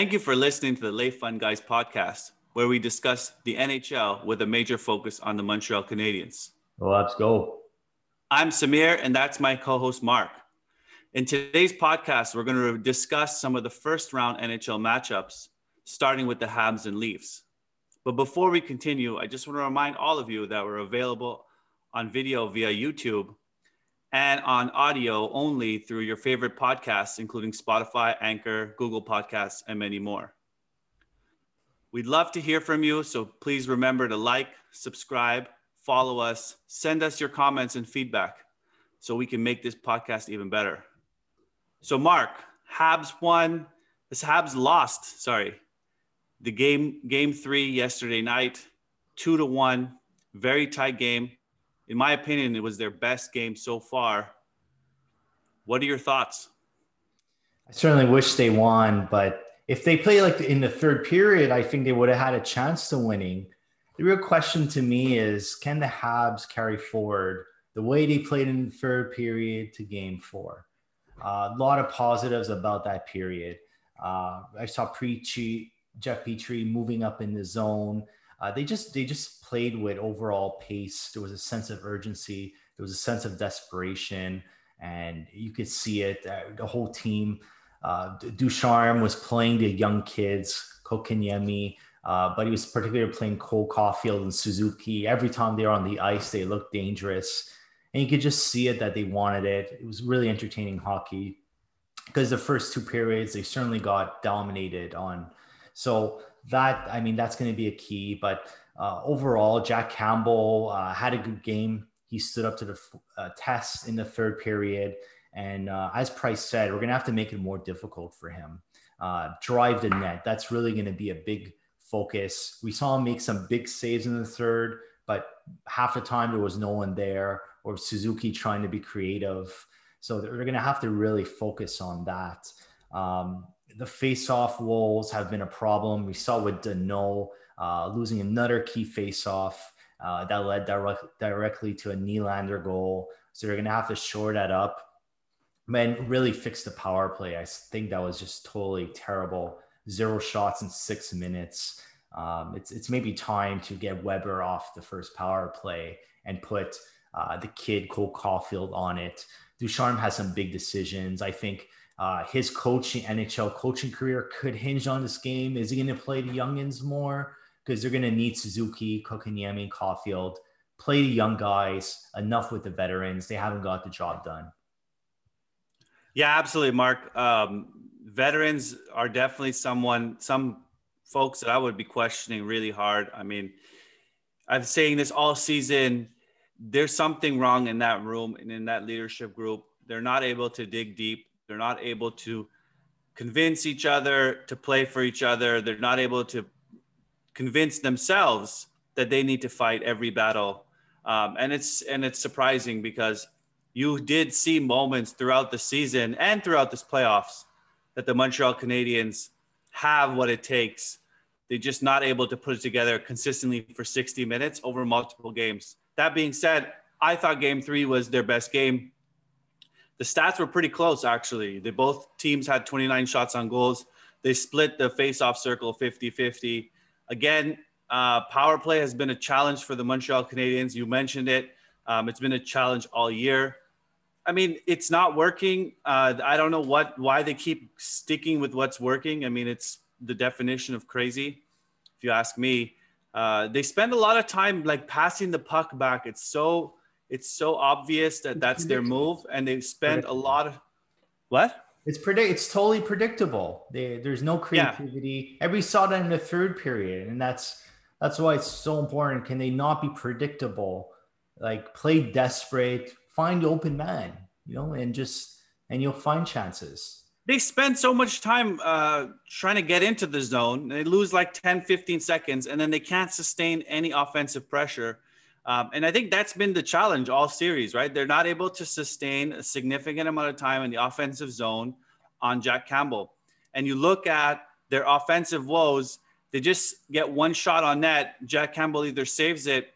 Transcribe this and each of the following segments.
Thank you for listening to the Lay Fun Guys podcast, where we discuss the NHL with a major focus on the Montreal Canadiens. Well, let's go. I'm Samir, and that's my co host, Mark. In today's podcast, we're going to discuss some of the first round NHL matchups, starting with the Habs and Leafs. But before we continue, I just want to remind all of you that we're available on video via YouTube and on audio only through your favorite podcasts, including Spotify, Anchor, Google Podcasts, and many more. We'd love to hear from you, so please remember to like, subscribe, follow us, send us your comments and feedback so we can make this podcast even better. So, Mark, Habs won. This Habs lost. Sorry, the game game three yesterday night, two to one, very tight game in my opinion, it was their best game so far. What are your thoughts? I certainly wish they won, but if they play like in the third period, I think they would have had a chance to winning. The real question to me is can the Habs carry forward the way they played in the third period to game four? Uh, a lot of positives about that period. Uh, I saw Preachy, Jeff Petry moving up in the zone. Uh, they just they just played with overall pace. There was a sense of urgency. There was a sense of desperation, and you could see it. Uh, the whole team. Uh, Ducharme was playing the young kids, Kotkaniemi, uh, but he was particularly playing Cole Caufield and Suzuki. Every time they were on the ice, they looked dangerous, and you could just see it that they wanted it. It was really entertaining hockey because the first two periods they certainly got dominated on. So that I mean that's going to be a key. But uh, overall, Jack Campbell uh, had a good game. He stood up to the uh, test in the third period, and uh, as Price said, we're going to have to make it more difficult for him. Uh, drive the net. That's really going to be a big focus. We saw him make some big saves in the third, but half the time there was no one there, or Suzuki trying to be creative. So they're going to have to really focus on that. Um, the face-off walls have been a problem. We saw with Danault uh, losing another key face-off uh, that led direct, directly to a Nylander goal. So they're going to have to shore that up. Man, really fix the power play. I think that was just totally terrible. Zero shots in six minutes. Um, it's it's maybe time to get Weber off the first power play and put uh, the kid Cole Caufield on it. Ducharme has some big decisions. I think uh, his coaching NHL coaching career could hinge on this game. Is he going to play the youngins more? Because they're going to need Suzuki, Kotkaniemi, Caufield. Play the young guys. Enough with the veterans. They haven't got the job done. Yeah, absolutely, Mark. Um, veterans are definitely someone, some folks that I would be questioning really hard. I mean, I've saying this all season. There's something wrong in that room and in that leadership group. They're not able to dig deep. They're not able to convince each other to play for each other. They're not able to convince themselves that they need to fight every battle. Um, and it's and it's surprising because you did see moments throughout the season and throughout this playoffs that the Montreal Canadiens have what it takes. They're just not able to put it together consistently for 60 minutes over multiple games. That being said, I thought game three was their best game the stats were pretty close actually. They both teams had 29 shots on goals. They split the face-off circle 50-50. Again, uh, power play has been a challenge for the Montreal Canadiens. You mentioned it. Um, it's been a challenge all year. I mean, it's not working. Uh, I don't know what why they keep sticking with what's working. I mean, it's the definition of crazy, if you ask me. Uh, they spend a lot of time like passing the puck back. It's so it's so obvious that that's their move and they spend a lot of what? It's predict it's totally predictable. They, there's no creativity. Yeah. every saw that in the third period and that's that's why it's so important. Can they not be predictable? Like play desperate find the open man you know and just and you'll find chances. They spend so much time uh, trying to get into the zone. They lose like 10 15 seconds and then they can't sustain any offensive pressure um, and I think that's been the challenge all series, right? They're not able to sustain a significant amount of time in the offensive zone on Jack Campbell. And you look at their offensive woes, they just get one shot on net. Jack Campbell either saves it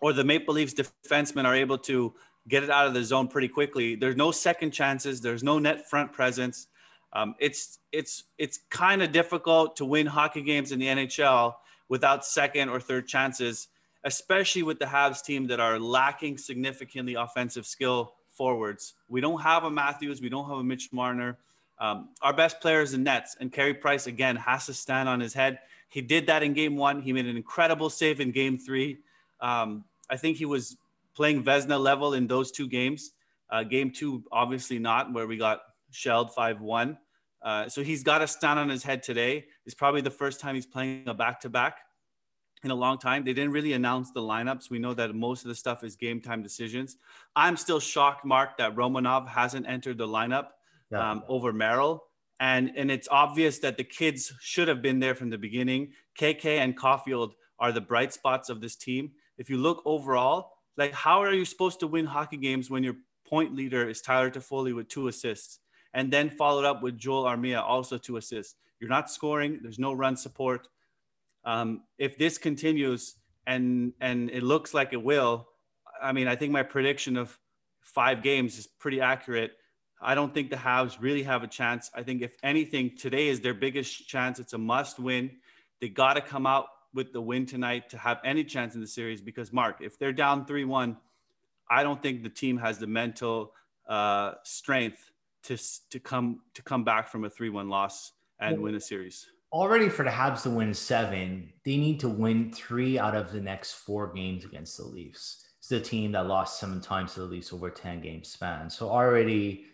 or the Maple Leafs defensemen are able to get it out of the zone pretty quickly. There's no second chances, there's no net front presence. Um, it's it's it's kind of difficult to win hockey games in the NHL without second or third chances, especially with the Habs team that are lacking significantly offensive skill forwards. We don't have a Matthews, we don't have a Mitch Marner. Um, our best player is in nets, and Carey Price again has to stand on his head. He did that in game one. He made an incredible save in game three. Um, I think he was playing Vezina level in those two games. Uh, game two, obviously not, where we got shelled 5 1. Uh, so he's got to stand on his head today. It's probably the first time he's playing a back to back in a long time. They didn't really announce the lineups. We know that most of the stuff is game time decisions. I'm still shocked, Mark, that Romanov hasn't entered the lineup yeah. um, over Merrill. And, and it's obvious that the kids should have been there from the beginning. KK and Caufield are the bright spots of this team. If you look overall, like how are you supposed to win hockey games when your point leader is Tyler Toffoli with two assists? and then followed up with Joel Armia also to assist. You're not scoring. There's no run support. Um, if this continues and and it looks like it will, I mean, I think my prediction of five games is pretty accurate. I don't think the Habs really have a chance. I think if anything, today is their biggest chance. It's a must win. They got to come out with the win tonight to have any chance in the series because Mark, if they're down 3-1, I don't think the team has the mental uh, strength to to come to come back from a three one loss and win a series. Already for the Habs to win seven, they need to win three out of the next four games against the Leafs. It's the team that lost seven times to the Leafs over ten game span. So already,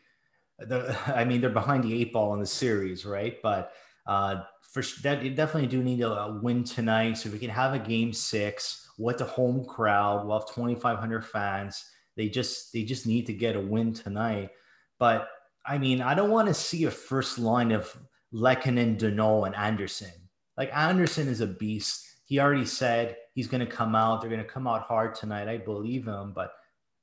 the I mean they're behind the eight ball in the series, right? But uh, for that, you definitely do need to win tonight. So we can have a game six with the home crowd. We'll have 2,500 fans. They just they just need to get a win tonight. But I mean, I don't want to see a first line of Lehkonen, Danault, and Anderson. Like Anderson is a beast. He already said he's going to come out. They're going to come out hard tonight. I believe him. But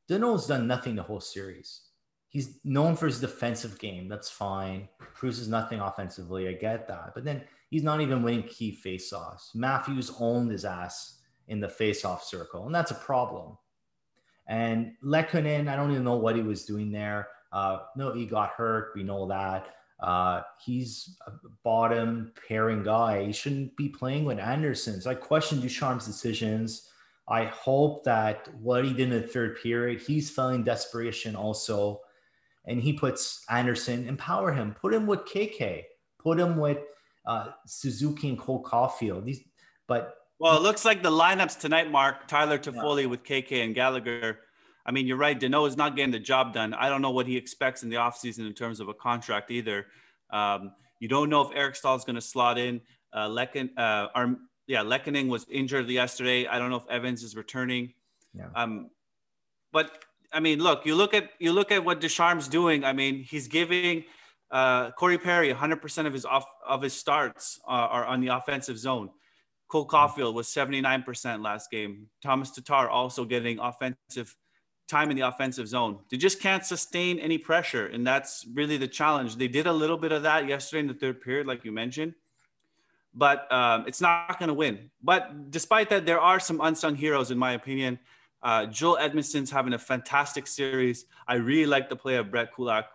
Danault's done nothing the whole series. He's known for his defensive game. That's fine. Proves nothing offensively. I get that. But then he's not even winning key faceoffs. Matthews owned his ass in the faceoff circle, and that's a problem. And Lehkonen, I don't even know what he was doing there. Uh, no, he got hurt. We know that. Uh, he's a bottom pairing guy. He shouldn't be playing with Anderson. So I question Ducharme's decisions. I hope that what he did in the third period, he's feeling desperation also. And he puts Anderson, empower him, put him with KK, put him with uh, Suzuki and Cole Caufield. These, but well, it looks like the lineups tonight, Mark Tyler Toffoli yeah. with KK and Gallagher I mean, you're right. Danault is not getting the job done. I don't know what he expects in the offseason in terms of a contract either. Um, you don't know if Eric Staal is going to slot in. Uh, Lecken, uh, Arm, yeah, Lehkonen was injured yesterday. I don't know if Evans is returning. Yeah. Um, but I mean, look, you look at you look at what Ducharme's doing. I mean, he's giving uh, Corey Perry 100% of his off of his starts uh, are on the offensive zone. Cole Caufield was 79% last game. Thomas Tatar also getting offensive time in the offensive zone. They just can't sustain any pressure. And that's really the challenge. They did a little bit of that yesterday in the third period, like you mentioned, but um, it's not going to win. But despite that, there are some unsung heroes, in my opinion. Uh, Joel Edmundson's having a fantastic series. I really like the play of Brett Kulak.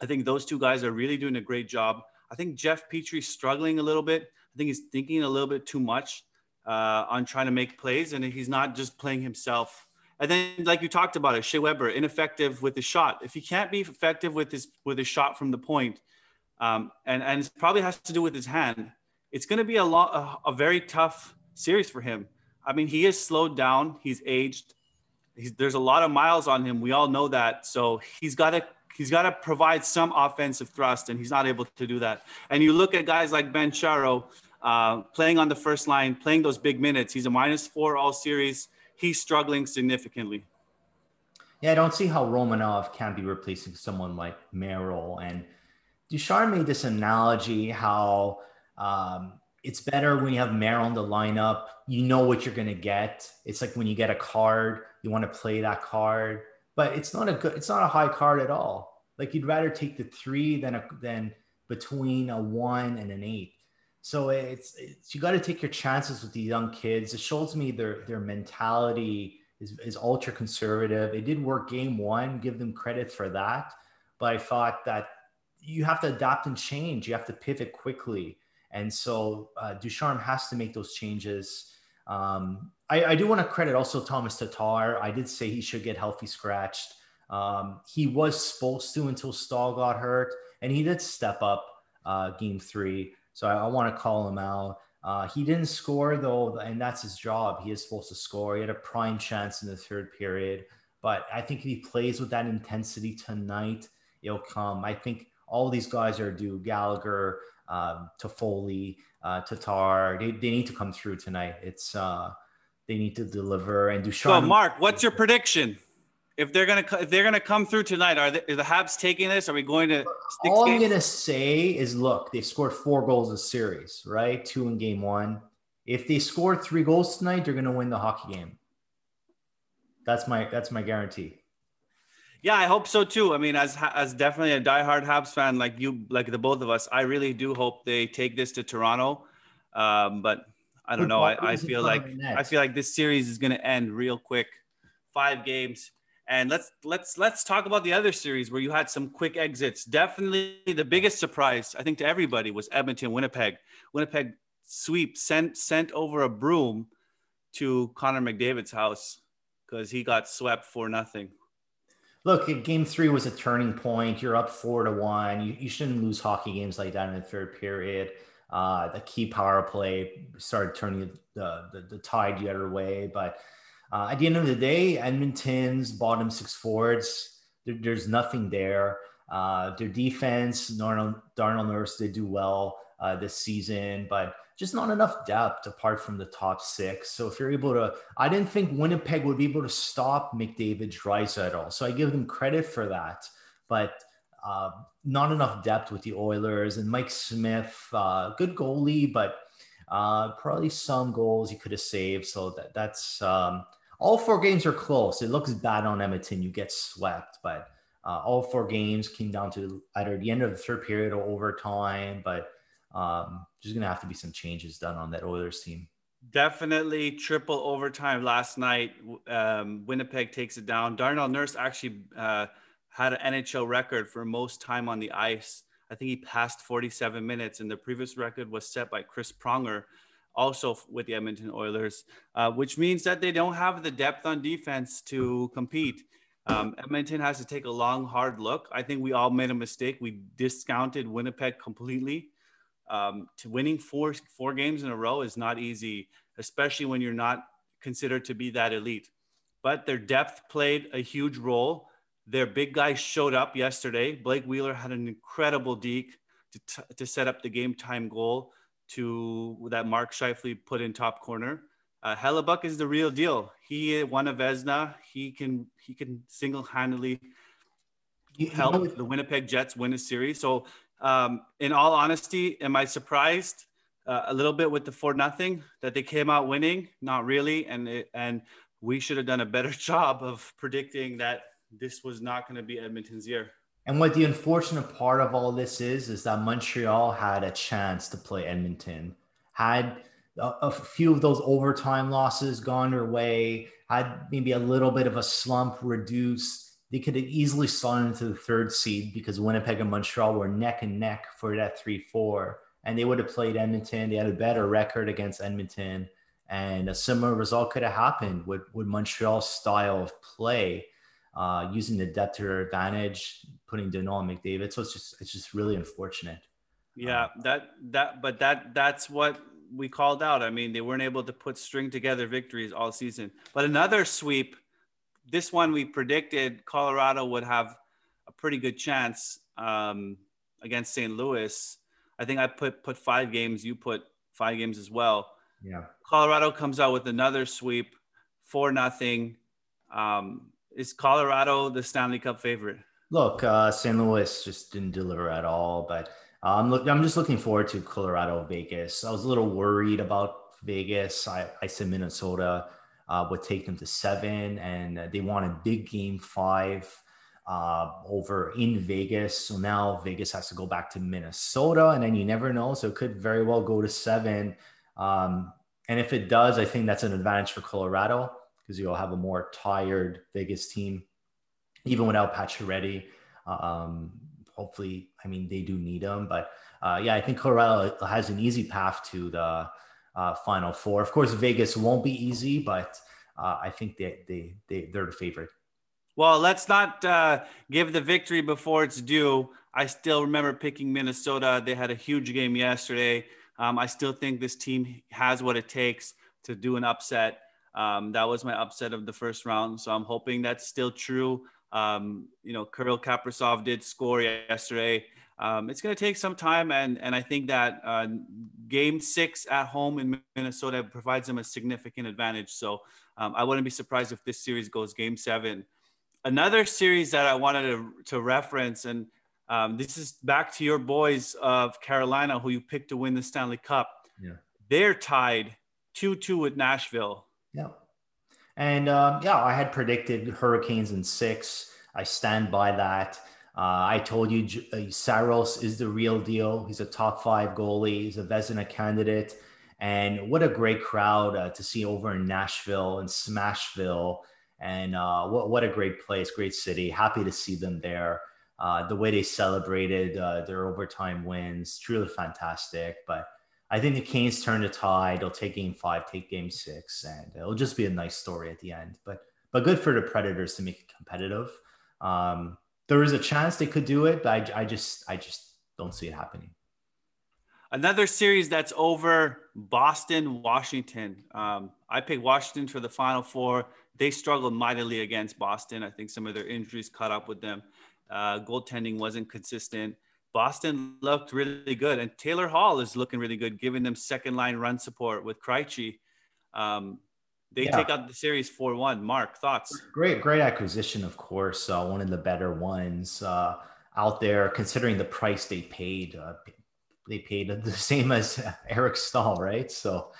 I think those two guys are really doing a great job. I think Jeff Petry's struggling a little bit. I think he's thinking a little bit too much uh, on trying to make plays, and he's not just playing himself and then, like you talked about it, Shea Weber ineffective with the shot. If he can't be effective with his with his shot from the point, um, and and it probably has to do with his hand, it's going to be a lot a, a, very tough series for him. I mean, he is slowed down. He's aged. He's, there's a lot of miles on him. We all know that. So he's got to he's got to provide some offensive thrust, and he's not able to do that. And you look at guys like Ben Chiarot uh, playing on the first line, playing those big minutes. He's a minus four all series he's struggling significantly. Yeah, I don't see how Romanov can be replacing someone like Merrill. And Ducharme made this analogy how um, it's better when you have Merrill in the lineup. You know what you're going to get. It's like when you get a card, you want to play that card, but it's not a good, it's not a high card at all. Like you'd rather take the three than a, than between a one and an eight. So it's, it's you got to take your chances with the young kids. It shows me their their mentality is, is ultra conservative. It did work game one. Give them credit for that. But I thought that you have to adapt and change. You have to pivot quickly. And so uh, Ducharme has to make those changes. Um, I, I, do want to credit also Thomas Tatar. I did say he should get healthy scratched. Um, he was supposed to until Staal got hurt, and he did step up uh, game three. So I, I want to call him out. Uh, he didn't score though, and that's his job. He is supposed to score. He had a prime chance in the third period, but I think if he plays with that intensity tonight, it'll come. I think all these guys are due. Gallagher, um, Toffoli, uh, Tatar. They, they need to come through tonight. It's uh, they need to deliver. And Ducharme. So, Mark, what's your prediction? If they're gonna if they're gonna come through tonight, are, they, the Habs taking this? Are we going to? All games? I'm gonna say is, look, they've scored four goals a series, right? Two in game one. If they score three goals tonight, they're gonna win the hockey game. That's my that's my guarantee. Yeah, I hope so too. I mean, as as definitely a diehard Habs fan, like you, like the both of us, I really do hope they take this to Toronto. Um, but I don't know. I, I feel like I feel like this series is going to end real quick. Five games, and let's let's let's talk about the other series where you had some quick exits. Definitely the biggest surprise I think to everybody was Edmonton Winnipeg. Winnipeg sweep sent sent over a broom to Connor McDavid's house because he got swept for nothing look, game three was a turning point. You're up four to one. You, you shouldn't lose hockey games like that in the third period. Uh, the key power play started turning the, the, the tide the other way. But uh, at the end of the day, Edmonton's bottom six forwards, there, there's nothing there. Uh, their defense, Darnell, Nurse did do well uh, this season, but just not enough depth apart from the top six. So if you're able to, I didn't think Winnipeg would be able to stop McDavid's rise at all. So I give them credit for that, but uh, not enough depth with the Oilers and Mike Smith, uh, good goalie, but uh, probably some goals he could have saved. So that that's um, all four games are close. It looks bad on Edmonton. You get swept, but uh, all four games came down to either the end of the third period or overtime. But um, there's going to have to be some changes done on that Oilers team. Definitely triple overtime last night. Um, Winnipeg takes it down. Darnell Nurse actually uh, had an NHL record for most time on the ice. I think he passed 47 minutes, and the previous record was set by Chris Pronger, also with the Edmonton Oilers, uh, which means that they don't have the depth on defense to compete. Um, Edmonton has to take a long, hard look. I think we all made a mistake. We discounted Winnipeg completely um, to winning four four games in a row is not easy, especially when you're not considered to be that elite. But their depth played a huge role. Their big guys showed up yesterday. Blake Wheeler had an incredible deke to, t- to set up the game time goal to that Mark Scheifele put in top corner. Uh, Hellebuyck is the real deal. He won a Vezina. He can he can single handedly help the Winnipeg Jets win a series. So um, in all honesty, am I surprised uh, a little bit with the four nothing that they came out winning? Not really, and it, and we should have done a better job of predicting that this was not going to be Edmonton's year. And what the unfortunate part of all this is, is that Montreal had a chance to play Edmonton, had a, a few of those overtime losses gone their way, had maybe a little bit of a slump reduced they could have easily slid into the third seed because Winnipeg and Montreal were neck and neck for that 3 4. And they would have played Edmonton. They had a better record against Edmonton. And a similar result could have happened with, with Montreal's style of play, uh, using the depth to their advantage, putting Danault and McDavid. So it's just it's just really unfortunate. Yeah, um, that that but that that's what we called out. I mean, they weren't able to put string together victories all season. But another sweep this one we predicted Colorado would have a pretty good chance um, against St. Louis. I think I put put five games. You put five games as well. Yeah. Colorado comes out with another sweep, four nothing. Um, is Colorado the Stanley Cup favorite? Look, uh, St. Louis just didn't deliver at all. But I'm look, I'm just looking forward to Colorado Vegas. I was a little worried about Vegas. I, I said Minnesota uh, would take them to seven, and they won a big game five uh, over in Vegas. So now Vegas has to go back to Minnesota, and then you never know. So it could very well go to seven. Um, and if it does, I think that's an advantage for Colorado because you'll have a more tired Vegas team, even without Pacioretty um, hopefully, I mean, they do need him, but uh, yeah, I think Colorado has an easy path to the uh, Final Four. Of course, Vegas won't be easy, but uh, I think they, they, they, they're the favorite. Well, let's not uh, give the victory before it's due. I still remember picking Minnesota. They had a huge game yesterday. Um, I still think this team has what it takes to do an upset. Um, that was my upset of the first round. So I'm hoping that's still true. Um, you know, Kirill Kaprizov did score yesterday. Um, it's going to take some time, and and I think that uh, Game Six at home in Minnesota provides them a significant advantage. So um, I wouldn't be surprised if this series goes Game Seven. Another series that I wanted to, to reference, and um, this is back to your boys of Carolina, who you picked to win the Stanley Cup. Yeah, they're tied two-two with Nashville. Yeah. And um, yeah, I had predicted Hurricanes in six. I stand by that. Uh, I told you uh, Saros is the real deal. He's a top five goalie. He's a Vezina candidate. And what a great crowd uh, to see over in Nashville and Smashville. And uh, what, what a great place, great city. Happy to see them there. Uh, the way they celebrated their overtime wins, truly fantastic. But I think the Canes turn the tide. They'll take game five, take game six, and it'll just be a nice story at the end. But but good for the Predators to make it competitive. Um, there is a chance they could do it, but I, I just I just don't see it happening. Another series that's over Boston, Washington. Um, I picked Washington for the Final Four. They struggled mightily against Boston. I think some of their injuries caught up with them. Uh, goaltending wasn't consistent. Boston looked really good, and Taylor Hall is looking really good, giving them second line run support with Krejci. Um, they yeah. take out the series 4 1. Mark, thoughts? Great, great acquisition, of course. Uh, one of the better ones uh, out there, considering the price they paid. Uh, they paid the same as Eric Staal, right? So,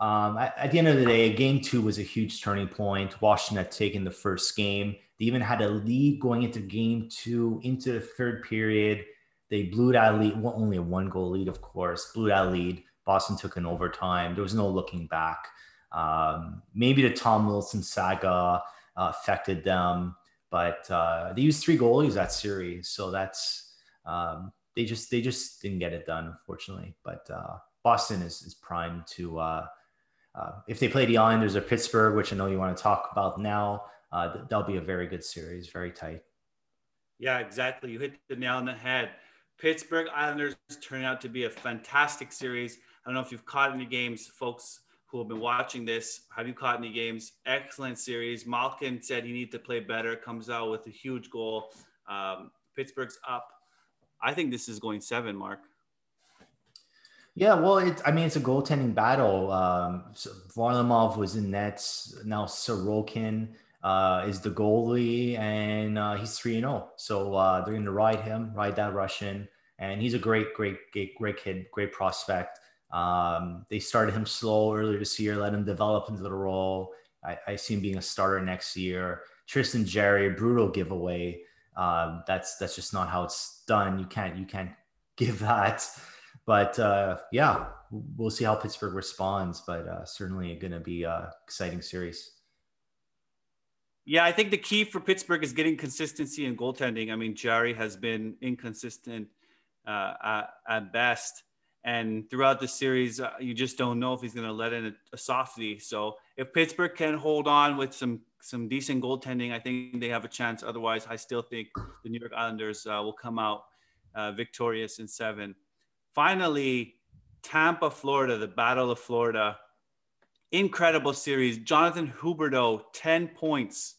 um, at, at, the end of the day, game two was a huge turning point. Washington had taken the first game. They even had a lead going into game two, into the third period they blew that lead, well, only a one goal lead, of course, blew that lead. Boston took an overtime. There was no looking back. Um, maybe the Tom Wilson saga uh, affected them, but uh, they used three goalies that series, so that's um, they just they just didn't get it done, unfortunately. But uh, Boston is is primed to uh, uh, if they play the Islanders or Pittsburgh, which I know you want to talk about now. Uh, that'll be a very good series, very tight. Yeah, exactly. You hit the nail on the head. Pittsburgh Islanders turning out to be a fantastic series. I don't know if you've caught any games, folks who have been watching this. Have you caught any games? Excellent series. Malkin said he needed to play better. Comes out with a huge goal. Um, Pittsburgh's up. I think this is going seven, Mark. Yeah, well, it, I mean, it's a goaltending battle. Um, so Varlamov was in nets. Now Sorokin uh, is the goalie, and uh, he's three and zero. Oh. So uh, they're going to ride him, ride that Russian, and he's a great, great, great, great kid, great prospect. Um, they started him slow earlier this year, let him develop into the role. I, I see him being a starter next year. Tristan Jarry, brutal giveaway. Um, that's that's just not how it's done. You can't you can't give that. But uh, yeah, we'll see how Pittsburgh responds. But uh, certainly going to be an exciting series. Yeah, I think the key for Pittsburgh is getting consistency in goaltending. I mean, Jarry has been inconsistent uh, at, best. And throughout the series, uh, you just don't know if he's going to let in a, a, softie. So if Pittsburgh can hold on with some some decent goaltending, I think they have a chance. Otherwise, I still think the New York Islanders uh, will come out uh, victorious in seven. Finally, Tampa, Florida, the Battle of Florida incredible series. Jonathan Huberdeau, 10 points.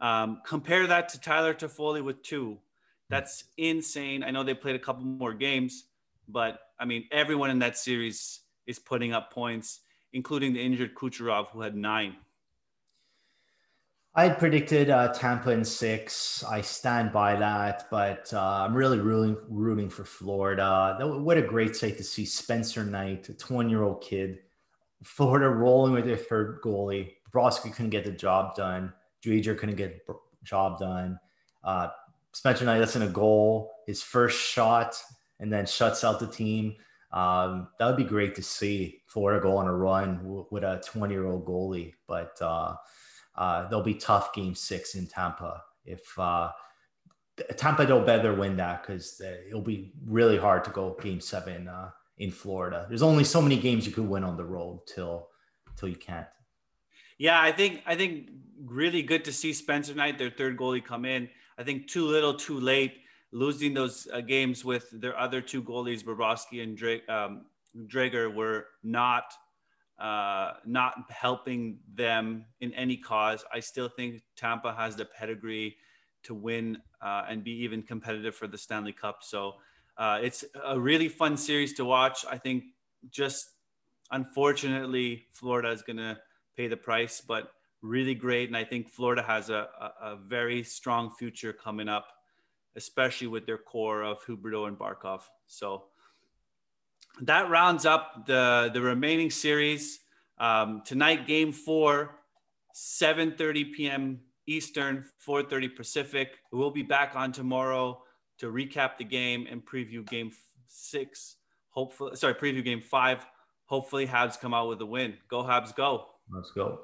Um, compare that to Tyler Toffoli with two. That's insane. I know they played a couple more games, but I mean, everyone in that series is putting up points, including the injured Kucherov, who had nine. I had predicted uh, Tampa in six. I stand by that, but uh, I'm really rooting rooting for Florida. What a great sight to see Spencer Knight, a 20 year old kid, Florida rolling with their third goalie. Bobrovsky couldn't get the job done. Driedger couldn't get the job done. Uh, Spencer Knight that's in a goal, his first shot, and then shuts out the team. Um, that would be great to see Florida go on a run w- with a 20 year old goalie. But uh, uh, they'll be tough game six in Tampa. If uh, Tampa don't better win that because it'll be really hard to go game seven uh, in Florida. There's only so many games you could win on the road till till you can't. Yeah, I think I think really good to see Spencer Knight, their third goalie, come in. I think too little, too late, losing those uh, games with their other two goalies, Bobrovsky and Drake, um, Driedger, were not uh, not helping them in any cause. I still think Tampa has the pedigree to win uh, and be even competitive for the Stanley Cup. So uh, it's a really fun series to watch. I think just unfortunately, Florida is going to pay the price, but really great. And I think Florida has a, a, a, very strong future coming up, especially with their core of Huberdeau and Barkov. So that rounds up the, the remaining series. Um, tonight, game four, 7.30 p.m. Eastern, 4:30 Pacific. We'll be back on tomorrow to recap the game and preview game six. Hopefully, sorry, preview game five. Hopefully, Habs come out with a win. Go Habs, go! Let's go.